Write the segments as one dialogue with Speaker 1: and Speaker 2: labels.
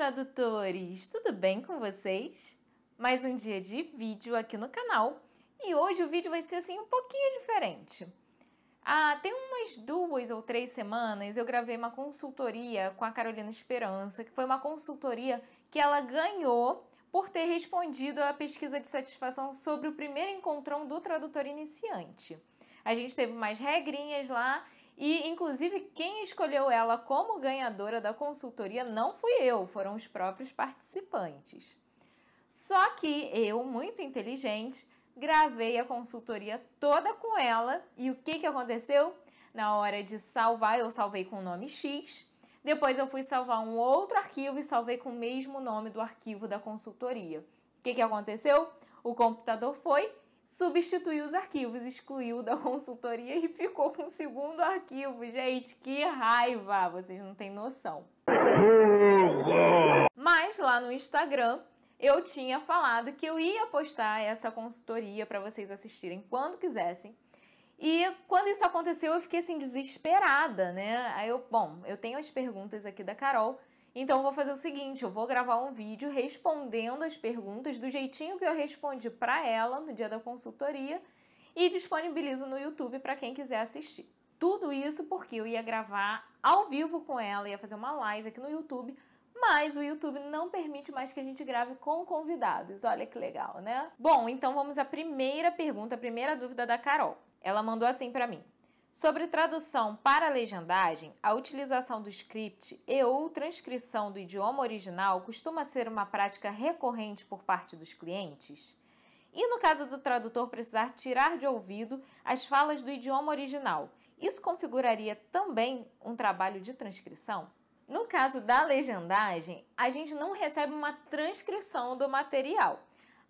Speaker 1: tradutores! Tudo bem com vocês? Mais um dia de vídeo aqui no canal e hoje o vídeo vai ser assim um pouquinho diferente. Ah, tem umas duas ou três semanas eu gravei uma consultoria com a Carolina Esperança, que foi uma consultoria que ela ganhou por ter respondido à pesquisa de satisfação sobre o primeiro encontrão do tradutor iniciante. A gente teve mais regrinhas lá e, inclusive, quem escolheu ela como ganhadora da consultoria não fui eu, foram os próprios participantes. Só que eu, muito inteligente, gravei a consultoria toda com ela e o que, que aconteceu? Na hora de salvar, eu salvei com o nome X, depois eu fui salvar um outro arquivo e salvei com o mesmo nome do arquivo da consultoria. O que, que aconteceu? O computador foi substituiu os arquivos, excluiu da consultoria e ficou com o segundo arquivo. Gente, que raiva! Vocês não têm noção. Mas lá no Instagram eu tinha falado que eu ia postar essa consultoria para vocês assistirem quando quisessem. E quando isso aconteceu, eu fiquei assim desesperada, né? Aí eu, bom, eu tenho as perguntas aqui da Carol então eu vou fazer o seguinte, eu vou gravar um vídeo respondendo as perguntas do jeitinho que eu respondi para ela no dia da consultoria e disponibilizo no YouTube para quem quiser assistir. Tudo isso porque eu ia gravar ao vivo com ela, ia fazer uma live aqui no YouTube, mas o YouTube não permite mais que a gente grave com convidados. Olha que legal, né? Bom, então vamos à primeira pergunta, a primeira dúvida da Carol. Ela mandou assim para mim: Sobre tradução para legendagem, a utilização do script e ou transcrição do idioma original costuma ser uma prática recorrente por parte dos clientes? E no caso do tradutor precisar tirar de ouvido as falas do idioma original, isso configuraria também um trabalho de transcrição? No caso da legendagem, a gente não recebe uma transcrição do material.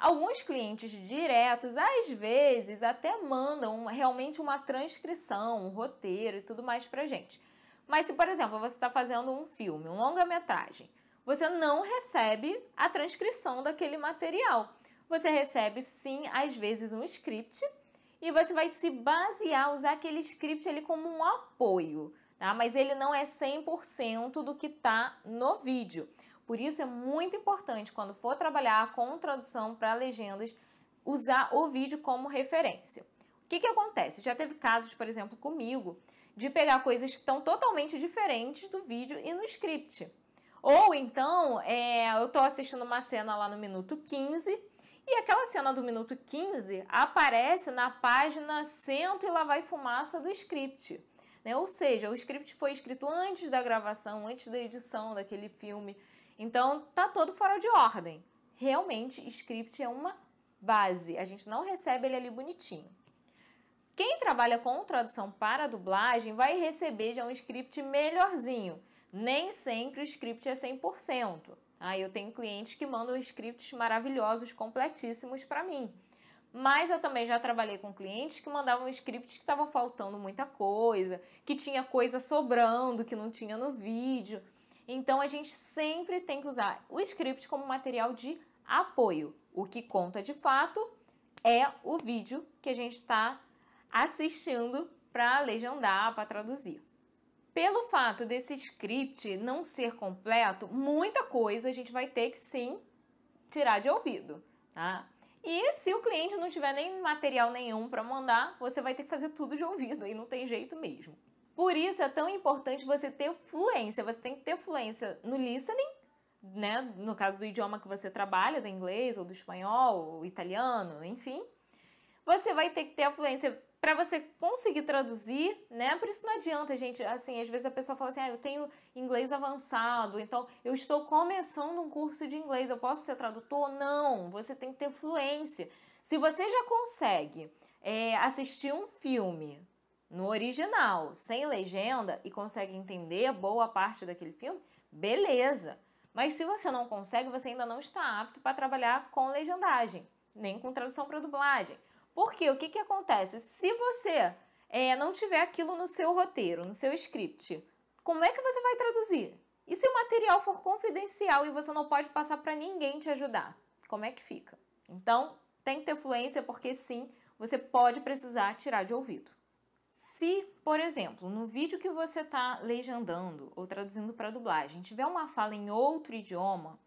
Speaker 1: Alguns clientes diretos, às vezes, até mandam realmente uma transcrição, um roteiro e tudo mais pra gente. Mas se, por exemplo, você está fazendo um filme, um longa-metragem, você não recebe a transcrição daquele material. Você recebe, sim, às vezes, um script e você vai se basear, usar aquele script ali como um apoio, tá? Mas ele não é 100% do que está no vídeo. Por isso é muito importante, quando for trabalhar com tradução para legendas, usar o vídeo como referência. O que, que acontece? Já teve casos, por exemplo, comigo, de pegar coisas que estão totalmente diferentes do vídeo e no script. Ou então, é, eu estou assistindo uma cena lá no minuto 15 e aquela cena do minuto 15 aparece na página Cento e lá vai fumaça do script. Né? Ou seja, o script foi escrito antes da gravação, antes da edição daquele filme. Então, tá todo fora de ordem. Realmente, script é uma base. A gente não recebe ele ali bonitinho. Quem trabalha com tradução para dublagem vai receber já um script melhorzinho. Nem sempre o script é 100%. Ah, eu tenho clientes que mandam scripts maravilhosos, completíssimos para mim. Mas eu também já trabalhei com clientes que mandavam scripts que estavam faltando muita coisa, que tinha coisa sobrando, que não tinha no vídeo. Então a gente sempre tem que usar o script como material de apoio. O que conta de fato é o vídeo que a gente está assistindo para legendar, para traduzir. Pelo fato desse script não ser completo, muita coisa a gente vai ter que sim tirar de ouvido, tá? E se o cliente não tiver nem material nenhum para mandar, você vai ter que fazer tudo de ouvido, aí não tem jeito mesmo. Por isso é tão importante você ter fluência. Você tem que ter fluência no listening, né? No caso do idioma que você trabalha, do inglês ou do espanhol, ou italiano, enfim. Você vai ter que ter a fluência para você conseguir traduzir, né? Por isso não adianta, gente, assim, às vezes a pessoa fala assim: "Ah, eu tenho inglês avançado, então eu estou começando um curso de inglês, eu posso ser tradutor?" Não, você tem que ter fluência. Se você já consegue é, assistir um filme no original, sem legenda e consegue entender boa parte daquele filme, beleza. Mas se você não consegue, você ainda não está apto para trabalhar com legendagem, nem com tradução para dublagem. Porque o que, que acontece? Se você é, não tiver aquilo no seu roteiro, no seu script, como é que você vai traduzir? E se o material for confidencial e você não pode passar para ninguém te ajudar? Como é que fica? Então, tem que ter fluência porque sim, você pode precisar tirar de ouvido Se, por exemplo, no vídeo que você está legendando ou traduzindo para dublagem, tiver uma fala em outro idioma,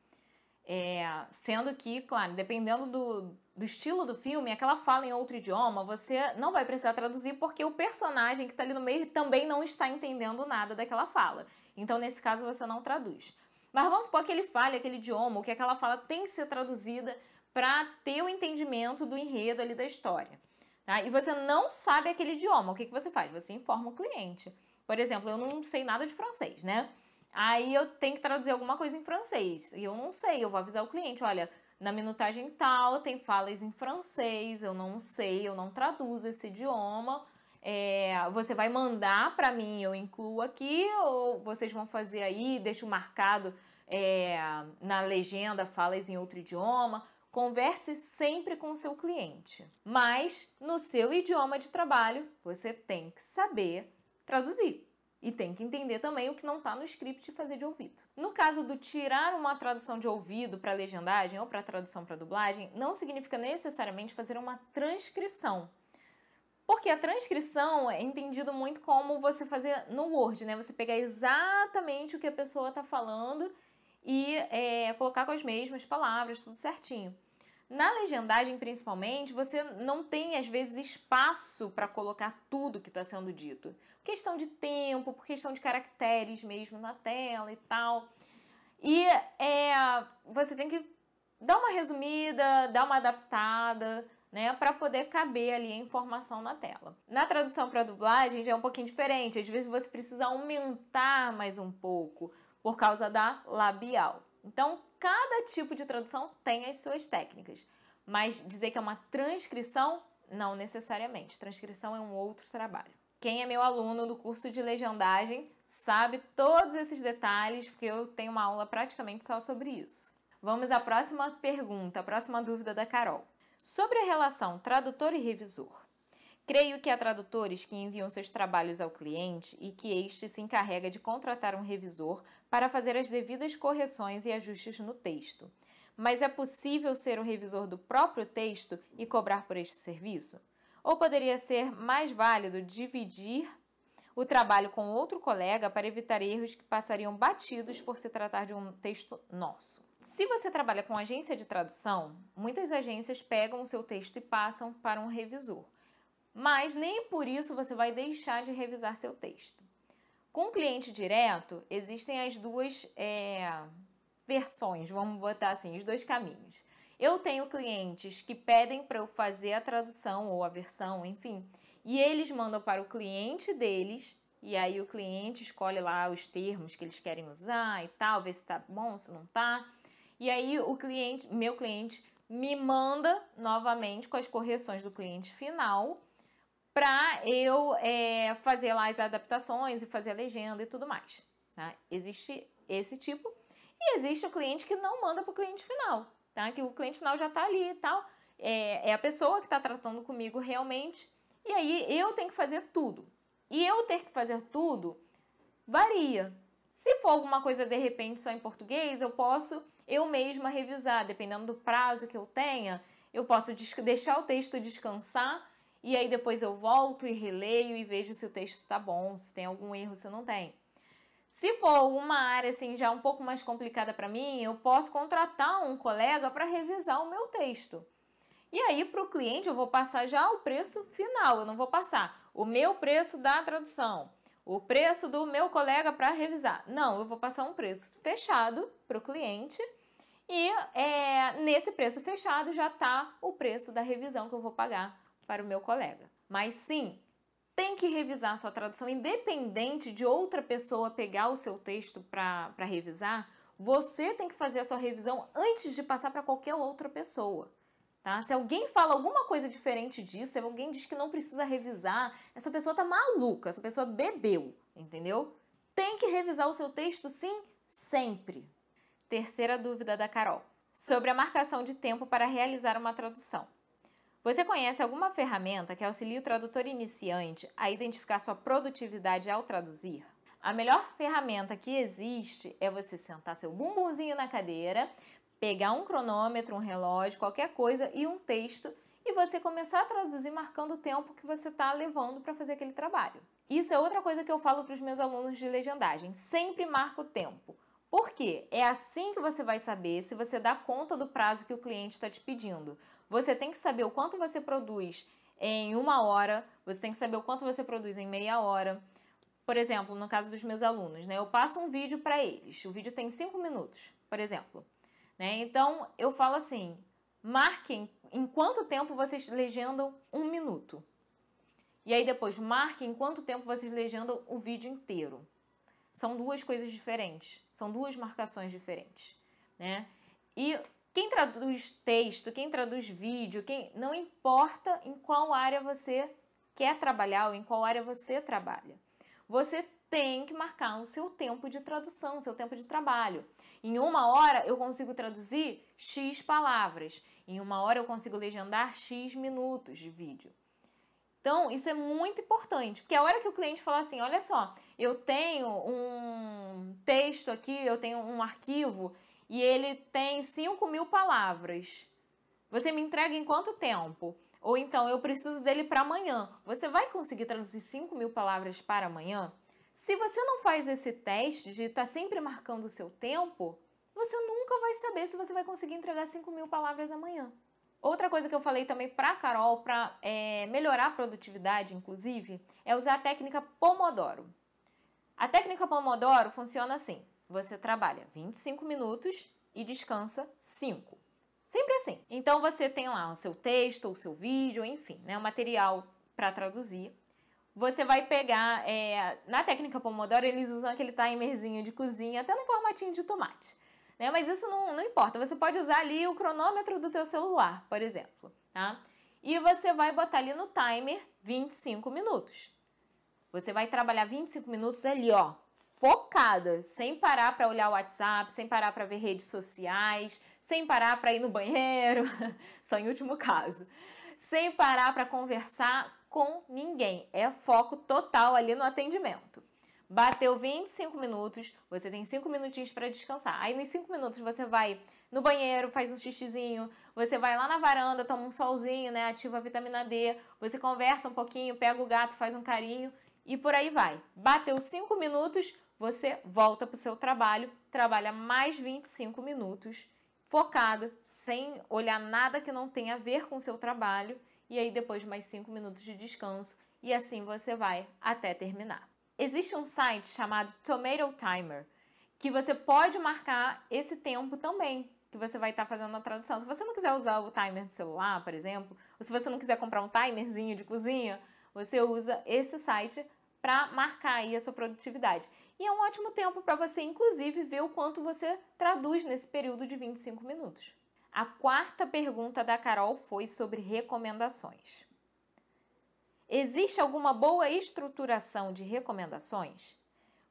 Speaker 1: é, sendo que, claro, dependendo do, do estilo do filme, aquela fala em outro idioma, você não vai precisar traduzir porque o personagem que está ali no meio também não está entendendo nada daquela fala. Então, nesse caso, você não traduz. Mas vamos supor que ele fale aquele idioma, ou que aquela fala tem que ser traduzida para ter o entendimento do enredo ali da história. Tá? E você não sabe aquele idioma, o que, que você faz? Você informa o cliente. Por exemplo, eu não sei nada de francês, né? Aí eu tenho que traduzir alguma coisa em francês. E eu não sei, eu vou avisar o cliente, olha, na minutagem tal tem falas em francês, eu não sei, eu não traduzo esse idioma. É, você vai mandar para mim, eu incluo aqui, ou vocês vão fazer aí, deixo marcado é, na legenda falas em outro idioma. Converse sempre com o seu cliente, mas no seu idioma de trabalho você tem que saber traduzir. E tem que entender também o que não está no script e fazer de ouvido. No caso do tirar uma tradução de ouvido para legendagem ou para tradução para dublagem, não significa necessariamente fazer uma transcrição. Porque a transcrição é entendido muito como você fazer no Word, né? Você pegar exatamente o que a pessoa está falando e é, colocar com as mesmas palavras, tudo certinho. Na legendagem, principalmente, você não tem às vezes espaço para colocar tudo que está sendo dito. Questão de tempo, por questão de caracteres mesmo na tela e tal. E é, você tem que dar uma resumida, dar uma adaptada, né, para poder caber ali a informação na tela. Na tradução para dublagem já é um pouquinho diferente. Às vezes você precisa aumentar mais um pouco por causa da labial. Então, cada tipo de tradução tem as suas técnicas, mas dizer que é uma transcrição, não necessariamente. Transcrição é um outro trabalho. Quem é meu aluno do curso de legendagem sabe todos esses detalhes, porque eu tenho uma aula praticamente só sobre isso. Vamos à próxima pergunta, a próxima dúvida da Carol. Sobre a relação tradutor e revisor. Creio que há tradutores que enviam seus trabalhos ao cliente e que este se encarrega de contratar um revisor para fazer as devidas correções e ajustes no texto. Mas é possível ser o revisor do próprio texto e cobrar por este serviço? Ou poderia ser mais válido dividir o trabalho com outro colega para evitar erros que passariam batidos por se tratar de um texto nosso? Se você trabalha com agência de tradução, muitas agências pegam o seu texto e passam para um revisor mas nem por isso você vai deixar de revisar seu texto. Com cliente direto, existem as duas é, versões, vamos botar assim, os dois caminhos. Eu tenho clientes que pedem para eu fazer a tradução ou a versão, enfim, e eles mandam para o cliente deles, e aí o cliente escolhe lá os termos que eles querem usar e tal, ver se está bom, se não está. E aí o cliente, meu cliente, me manda novamente com as correções do cliente final para eu é, fazer lá as adaptações e fazer a legenda e tudo mais. Tá? Existe esse tipo e existe o cliente que não manda para o cliente final, tá? que o cliente final já está ali e tal, é, é a pessoa que está tratando comigo realmente e aí eu tenho que fazer tudo. E eu ter que fazer tudo varia. Se for alguma coisa de repente só em português, eu posso eu mesma revisar, dependendo do prazo que eu tenha, eu posso deixar o texto descansar e aí depois eu volto e releio e vejo se o texto está bom, se tem algum erro, se não tem. Se for uma área assim já um pouco mais complicada para mim, eu posso contratar um colega para revisar o meu texto. E aí para o cliente eu vou passar já o preço final, eu não vou passar o meu preço da tradução, o preço do meu colega para revisar. Não, eu vou passar um preço fechado para o cliente e é, nesse preço fechado já está o preço da revisão que eu vou pagar para o meu colega. Mas sim, tem que revisar a sua tradução, independente de outra pessoa pegar o seu texto para revisar, você tem que fazer a sua revisão antes de passar para qualquer outra pessoa. Tá? Se alguém fala alguma coisa diferente disso, se alguém diz que não precisa revisar, essa pessoa tá maluca, essa pessoa bebeu, entendeu? Tem que revisar o seu texto sim, sempre. Terceira dúvida da Carol. Sobre a marcação de tempo para realizar uma tradução. Você conhece alguma ferramenta que auxilie o tradutor iniciante a identificar sua produtividade ao traduzir? A melhor ferramenta que existe é você sentar seu bumbumzinho na cadeira, pegar um cronômetro, um relógio, qualquer coisa e um texto e você começar a traduzir marcando o tempo que você está levando para fazer aquele trabalho. Isso é outra coisa que eu falo para os meus alunos de legendagem. Sempre marca o tempo. Por quê? É assim que você vai saber se você dá conta do prazo que o cliente está te pedindo. Você tem que saber o quanto você produz em uma hora, você tem que saber o quanto você produz em meia hora. Por exemplo, no caso dos meus alunos, né, eu passo um vídeo para eles. O vídeo tem cinco minutos, por exemplo. Né? Então, eu falo assim: marquem em quanto tempo vocês legendam um minuto. E aí depois, marquem em quanto tempo vocês legendam o vídeo inteiro. São duas coisas diferentes, são duas marcações diferentes, né? E quem traduz texto, quem traduz vídeo, quem não importa em qual área você quer trabalhar ou em qual área você trabalha. Você tem que marcar o seu tempo de tradução, o seu tempo de trabalho. Em uma hora eu consigo traduzir X palavras. Em uma hora eu consigo legendar X minutos de vídeo. Então, isso é muito importante, porque a hora que o cliente fala assim: olha só, eu tenho um texto aqui, eu tenho um arquivo e ele tem 5 mil palavras. Você me entrega em quanto tempo? Ou então, eu preciso dele para amanhã. Você vai conseguir traduzir 5 mil palavras para amanhã? Se você não faz esse teste de estar tá sempre marcando o seu tempo, você nunca vai saber se você vai conseguir entregar 5 mil palavras amanhã. Outra coisa que eu falei também para Carol, para é, melhorar a produtividade, inclusive, é usar a técnica Pomodoro. A técnica Pomodoro funciona assim: você trabalha 25 minutos e descansa 5. Sempre assim. Então você tem lá o seu texto, o seu vídeo, enfim, né, o material para traduzir. Você vai pegar, é, na técnica Pomodoro, eles usam aquele timerzinho de cozinha, até no formatinho de tomate. Né? Mas isso não, não importa. Você pode usar ali o cronômetro do teu celular, por exemplo. Tá? E você vai botar ali no timer 25 minutos. Você vai trabalhar 25 minutos ali, ó, focada, sem parar para olhar o WhatsApp, sem parar para ver redes sociais, sem parar para ir no banheiro, só em último caso. Sem parar para conversar com ninguém. É foco total ali no atendimento. Bateu 25 minutos, você tem 5 minutinhos para descansar. Aí nos 5 minutos você vai no banheiro, faz um xixizinho, você vai lá na varanda, toma um solzinho, né, ativa a vitamina D, você conversa um pouquinho, pega o gato, faz um carinho e por aí vai. Bateu 5 minutos, você volta para o seu trabalho, trabalha mais 25 minutos, focado, sem olhar nada que não tenha a ver com o seu trabalho, e aí depois mais 5 minutos de descanso, e assim você vai até terminar existe um site chamado Tomato Timer que você pode marcar esse tempo também que você vai estar fazendo a tradução. Se você não quiser usar o timer do celular, por exemplo, ou se você não quiser comprar um timerzinho de cozinha, você usa esse site para marcar aí a sua produtividade. E é um ótimo tempo para você, inclusive, ver o quanto você traduz nesse período de 25 minutos. A quarta pergunta da Carol foi sobre recomendações. Existe alguma boa estruturação de recomendações?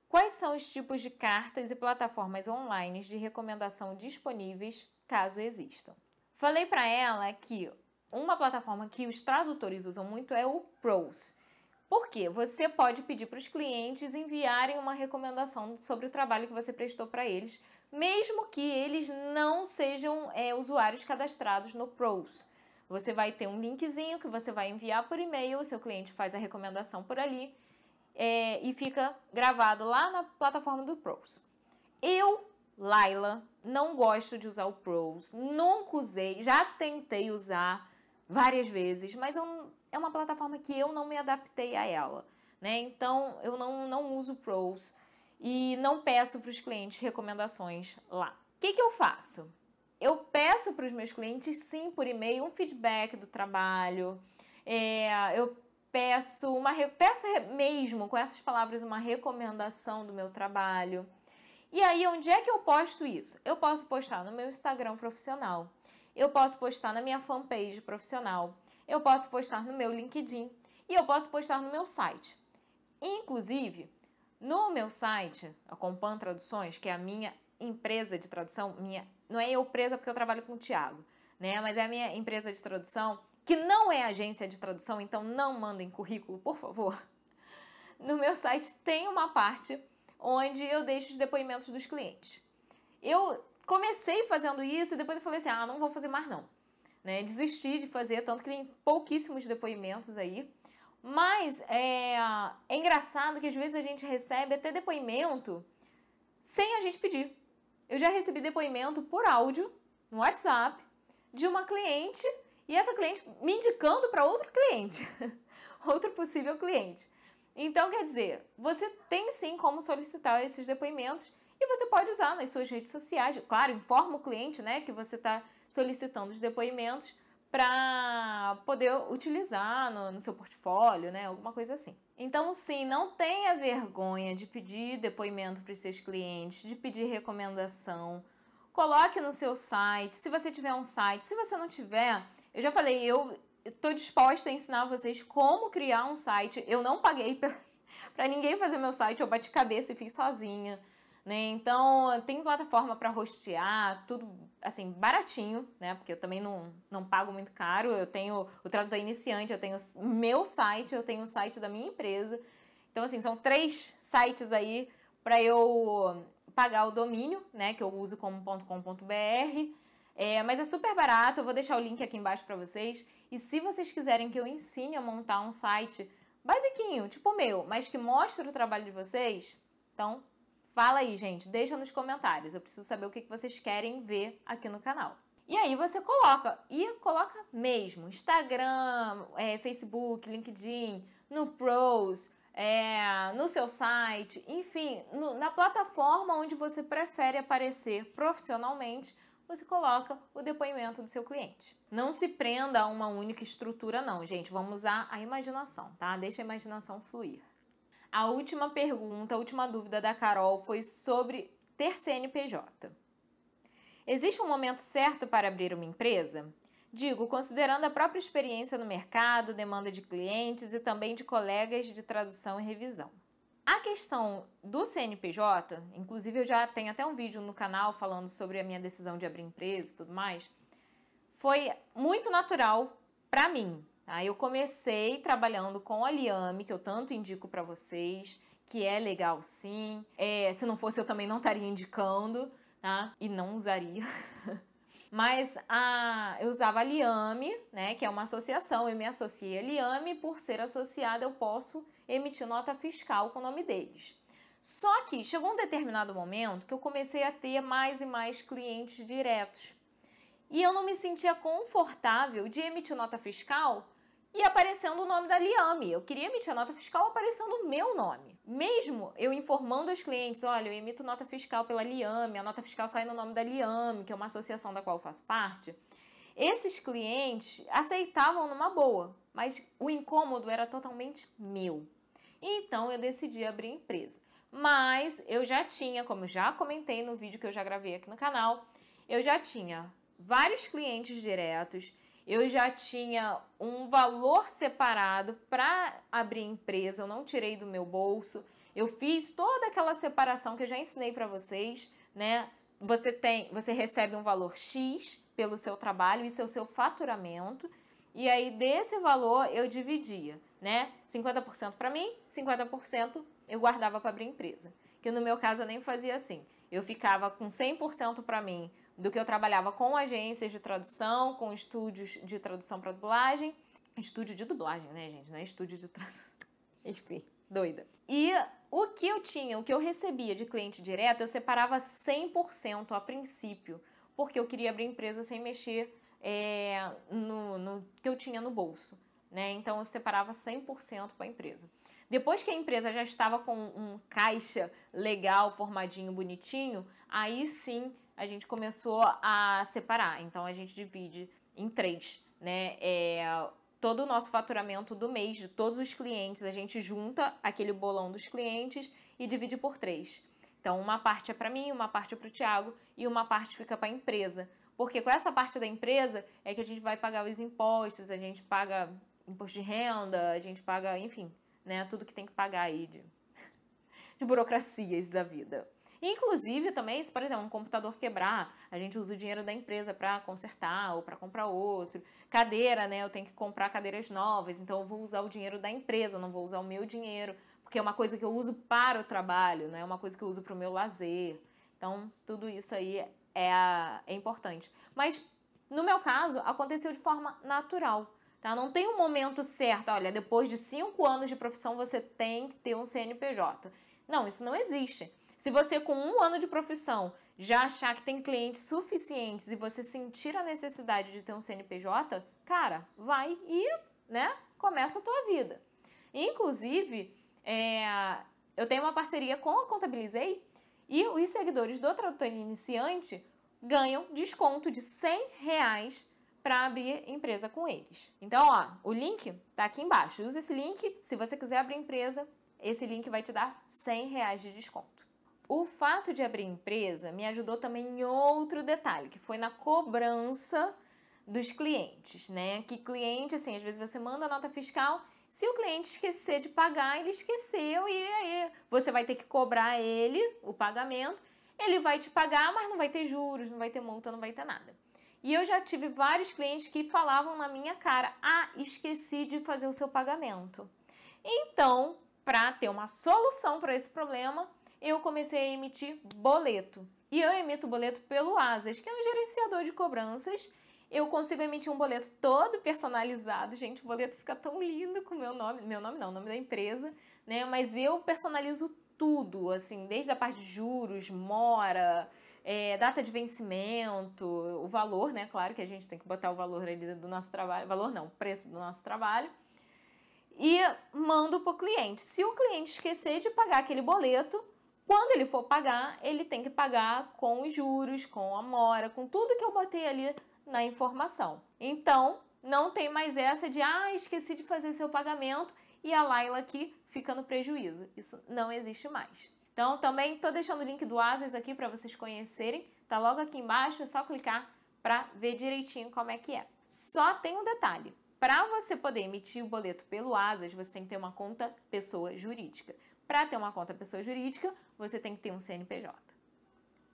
Speaker 1: Quais são os tipos de cartas e plataformas online de recomendação disponíveis, caso existam? Falei para ela que uma plataforma que os tradutores usam muito é o Prose. Por quê? Você pode pedir para os clientes enviarem uma recomendação sobre o trabalho que você prestou para eles, mesmo que eles não sejam é, usuários cadastrados no Prose. Você vai ter um linkzinho que você vai enviar por e-mail, o seu cliente faz a recomendação por ali é, e fica gravado lá na plataforma do Pros. Eu, Laila, não gosto de usar o Pros, nunca usei, já tentei usar várias vezes, mas eu, é uma plataforma que eu não me adaptei a ela. Né? Então eu não, não uso Pros e não peço para os clientes recomendações lá. O que, que eu faço? eu peço para os meus clientes, sim, por e-mail, um feedback do trabalho. É, eu peço uma peço mesmo com essas palavras uma recomendação do meu trabalho. E aí, onde é que eu posto isso? Eu posso postar no meu Instagram profissional. Eu posso postar na minha fanpage profissional. Eu posso postar no meu LinkedIn e eu posso postar no meu site. Inclusive, no meu site, a Compan Traduções, que é a minha empresa de tradução, minha não é eu presa porque eu trabalho com o Thiago, né? Mas é a minha empresa de tradução, que não é agência de tradução, então não mandem currículo, por favor. No meu site tem uma parte onde eu deixo os depoimentos dos clientes. Eu comecei fazendo isso e depois eu falei assim: ah, não vou fazer mais não. né? Desisti de fazer, tanto que tem pouquíssimos depoimentos aí. Mas é, é engraçado que às vezes a gente recebe até depoimento sem a gente pedir. Eu já recebi depoimento por áudio no WhatsApp de uma cliente e essa cliente me indicando para outro cliente, outro possível cliente. Então, quer dizer, você tem sim como solicitar esses depoimentos e você pode usar nas suas redes sociais. Claro, informa o cliente né, que você está solicitando os depoimentos para poder utilizar no, no, seu portfólio, né? Alguma coisa assim. Então, sim, não tenha vergonha de pedir depoimento para os seus clientes, de pedir recomendação. Coloque no seu site, se você tiver um site. Se você não tiver, eu já falei, eu estou disposta a ensinar vocês como criar um site. Eu não paguei para ninguém fazer meu site, eu bati cabeça e fiz sozinha. Né? Então, tem plataforma para hostear, tudo assim, baratinho, né? Porque eu também não, não pago muito caro. Eu tenho o tradutor iniciante, eu tenho meu site, eu tenho o site da minha empresa. Então, assim, são três sites aí para eu pagar o domínio, né? Que eu uso como .com.br. É, mas é super barato, eu vou deixar o link aqui embaixo para vocês. E se vocês quiserem que eu ensine a montar um site basiquinho, tipo o meu, mas que mostre o trabalho de vocês, então Fala aí, gente, deixa nos comentários. Eu preciso saber o que vocês querem ver aqui no canal. E aí você coloca, e coloca mesmo, Instagram, é, Facebook, LinkedIn, no Pros, é, no seu site, enfim, no, na plataforma onde você prefere aparecer profissionalmente, você coloca o depoimento do seu cliente. Não se prenda a uma única estrutura, não, gente. Vamos usar a imaginação, tá? Deixa a imaginação fluir. A última pergunta, a última dúvida da Carol foi sobre ter CNPJ. Existe um momento certo para abrir uma empresa? Digo, considerando a própria experiência no mercado, demanda de clientes e também de colegas de tradução e revisão. A questão do CNPJ, inclusive eu já tenho até um vídeo no canal falando sobre a minha decisão de abrir empresa e tudo mais, foi muito natural para mim. Tá? Eu comecei trabalhando com a Liame, que eu tanto indico para vocês, que é legal sim. É, se não fosse, eu também não estaria indicando, tá? E não usaria. Mas a, eu usava a Liame, né, que é uma associação, eu me associei a Liame, por ser associada eu posso emitir nota fiscal com o nome deles. Só que chegou um determinado momento que eu comecei a ter mais e mais clientes diretos. E eu não me sentia confortável de emitir nota fiscal e aparecendo o nome da Liame. Eu queria emitir a nota fiscal aparecendo o meu nome. Mesmo eu informando os clientes, olha, eu emito nota fiscal pela Liame, a nota fiscal sai no nome da Liame, que é uma associação da qual eu faço parte. Esses clientes aceitavam numa boa, mas o incômodo era totalmente meu. Então eu decidi abrir empresa. Mas eu já tinha, como já comentei no vídeo que eu já gravei aqui no canal, eu já tinha vários clientes diretos, eu já tinha um valor separado para abrir empresa, eu não tirei do meu bolso. Eu fiz toda aquela separação que eu já ensinei para vocês, né? Você tem, você recebe um valor X pelo seu trabalho, isso é o seu faturamento, e aí desse valor eu dividia, né? 50% para mim, 50% eu guardava para abrir empresa. Que no meu caso eu nem fazia assim. Eu ficava com 100% para mim do que eu trabalhava com agências de tradução, com estúdios de tradução para dublagem. Estúdio de dublagem, né, gente? Não é estúdio de tradução. Enfim, doida. E o que eu tinha, o que eu recebia de cliente direto, eu separava 100% a princípio, porque eu queria abrir empresa sem mexer é, no, no que eu tinha no bolso. Né? Então eu separava 100% para a empresa. Depois que a empresa já estava com um caixa legal, formadinho, bonitinho, aí sim a gente começou a separar. Então a gente divide em três, né? É, todo o nosso faturamento do mês de todos os clientes, a gente junta aquele bolão dos clientes e divide por três. Então uma parte é para mim, uma parte é para o Thiago e uma parte fica para a empresa. Porque com essa parte da empresa é que a gente vai pagar os impostos, a gente paga imposto de renda, a gente paga, enfim, né, tudo que tem que pagar aí de, de burocracias da vida. Inclusive também, se por exemplo um computador quebrar, a gente usa o dinheiro da empresa para consertar ou para comprar outro. Cadeira, né? Eu tenho que comprar cadeiras novas, então eu vou usar o dinheiro da empresa, não vou usar o meu dinheiro, porque é uma coisa que eu uso para o trabalho, não é uma coisa que eu uso para o meu lazer. Então, tudo isso aí é, é importante. Mas No meu caso, aconteceu de forma natural. Tá? Não tem um momento certo, olha, depois de cinco anos de profissão você tem que ter um CNPJ. Não, isso não existe. Se você, com um ano de profissão, já achar que tem clientes suficientes e você sentir a necessidade de ter um CNPJ, cara, vai e né, começa a tua vida. Inclusive, é, eu tenho uma parceria com a Contabilizei e os seguidores do Tradutor Iniciante ganham desconto de 100 reais para abrir empresa com eles. Então, ó, o link tá aqui embaixo. Use esse link se você quiser abrir empresa. Esse link vai te dar 100 reais de desconto. O fato de abrir empresa me ajudou também em outro detalhe, que foi na cobrança dos clientes, né? Que cliente, assim, às vezes você manda a nota fiscal, se o cliente esquecer de pagar, ele esqueceu e aí você vai ter que cobrar ele o pagamento. Ele vai te pagar, mas não vai ter juros, não vai ter multa, não vai ter nada. E eu já tive vários clientes que falavam na minha cara: "Ah, esqueci de fazer o seu pagamento". Então, para ter uma solução para esse problema, eu comecei a emitir boleto. E eu emito boleto pelo Asas, que é um gerenciador de cobranças. Eu consigo emitir um boleto todo personalizado. Gente, o boleto fica tão lindo com meu nome, meu nome não, o nome da empresa, né? Mas eu personalizo tudo, assim, desde a parte de juros, mora, é, data de vencimento, o valor, né? Claro que a gente tem que botar o valor ali do nosso trabalho, valor não, preço do nosso trabalho. E mando para o cliente. Se o cliente esquecer de pagar aquele boleto, quando ele for pagar, ele tem que pagar com os juros, com a mora, com tudo que eu botei ali na informação. Então, não tem mais essa de, ah, esqueci de fazer seu pagamento e a Laila aqui fica no prejuízo. Isso não existe mais. Então, também estou deixando o link do Asas aqui para vocês conhecerem. Tá logo aqui embaixo, é só clicar para ver direitinho como é que é. Só tem um detalhe. Para você poder emitir o boleto pelo Asas, você tem que ter uma conta pessoa jurídica. Para ter uma conta pessoa jurídica, você tem que ter um CNPJ.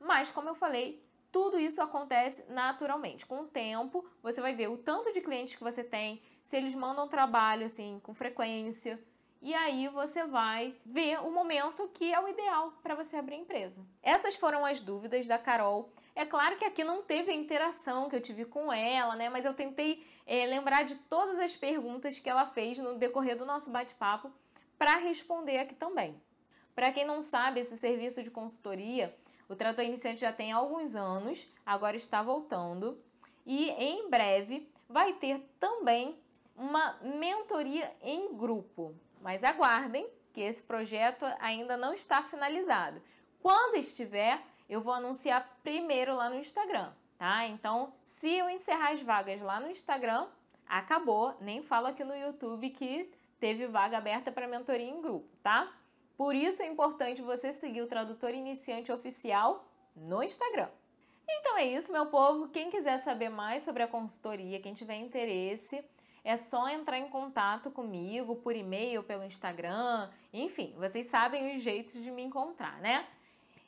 Speaker 1: Mas, como eu falei, tudo isso acontece naturalmente. Com o tempo, você vai ver o tanto de clientes que você tem, se eles mandam trabalho assim com frequência, e aí você vai ver o momento que é o ideal para você abrir a empresa. Essas foram as dúvidas da Carol. É claro que aqui não teve a interação que eu tive com ela, né? Mas eu tentei é, lembrar de todas as perguntas que ela fez no decorrer do nosso bate-papo para responder aqui também. Para quem não sabe, esse serviço de consultoria, o Trator Iniciante já tem alguns anos, agora está voltando e em breve vai ter também uma mentoria em grupo. Mas aguardem que esse projeto ainda não está finalizado. Quando estiver, eu vou anunciar primeiro lá no Instagram, tá? Então, se eu encerrar as vagas lá no Instagram, acabou. Nem falo aqui no YouTube que teve vaga aberta para mentoria em grupo, tá? Por isso é importante você seguir o Tradutor Iniciante Oficial no Instagram. Então é isso, meu povo. Quem quiser saber mais sobre a consultoria, quem tiver interesse, é só entrar em contato comigo por e-mail, pelo Instagram, enfim, vocês sabem os jeitos de me encontrar, né?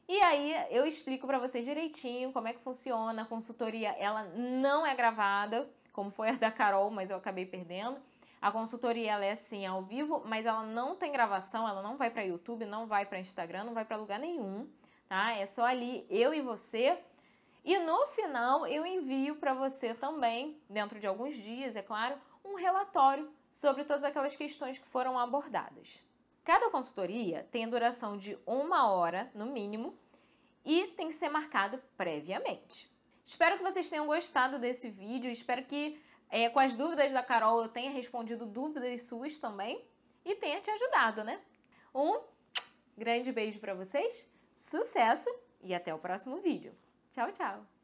Speaker 1: E aí eu explico para vocês direitinho como é que funciona a consultoria. Ela não é gravada, como foi a da Carol, mas eu acabei perdendo. A consultoria ela é assim ao vivo, mas ela não tem gravação, ela não vai para YouTube, não vai para Instagram, não vai para lugar nenhum, tá? É só ali eu e você. E no final eu envio para você também, dentro de alguns dias, é claro, um relatório sobre todas aquelas questões que foram abordadas. Cada consultoria tem duração de uma hora, no mínimo, e tem que ser marcado previamente. Espero que vocês tenham gostado desse vídeo, espero que é, com as dúvidas da Carol, eu tenha respondido dúvidas suas também e tenha te ajudado, né? Um grande beijo para vocês, sucesso e até o próximo vídeo. Tchau, tchau!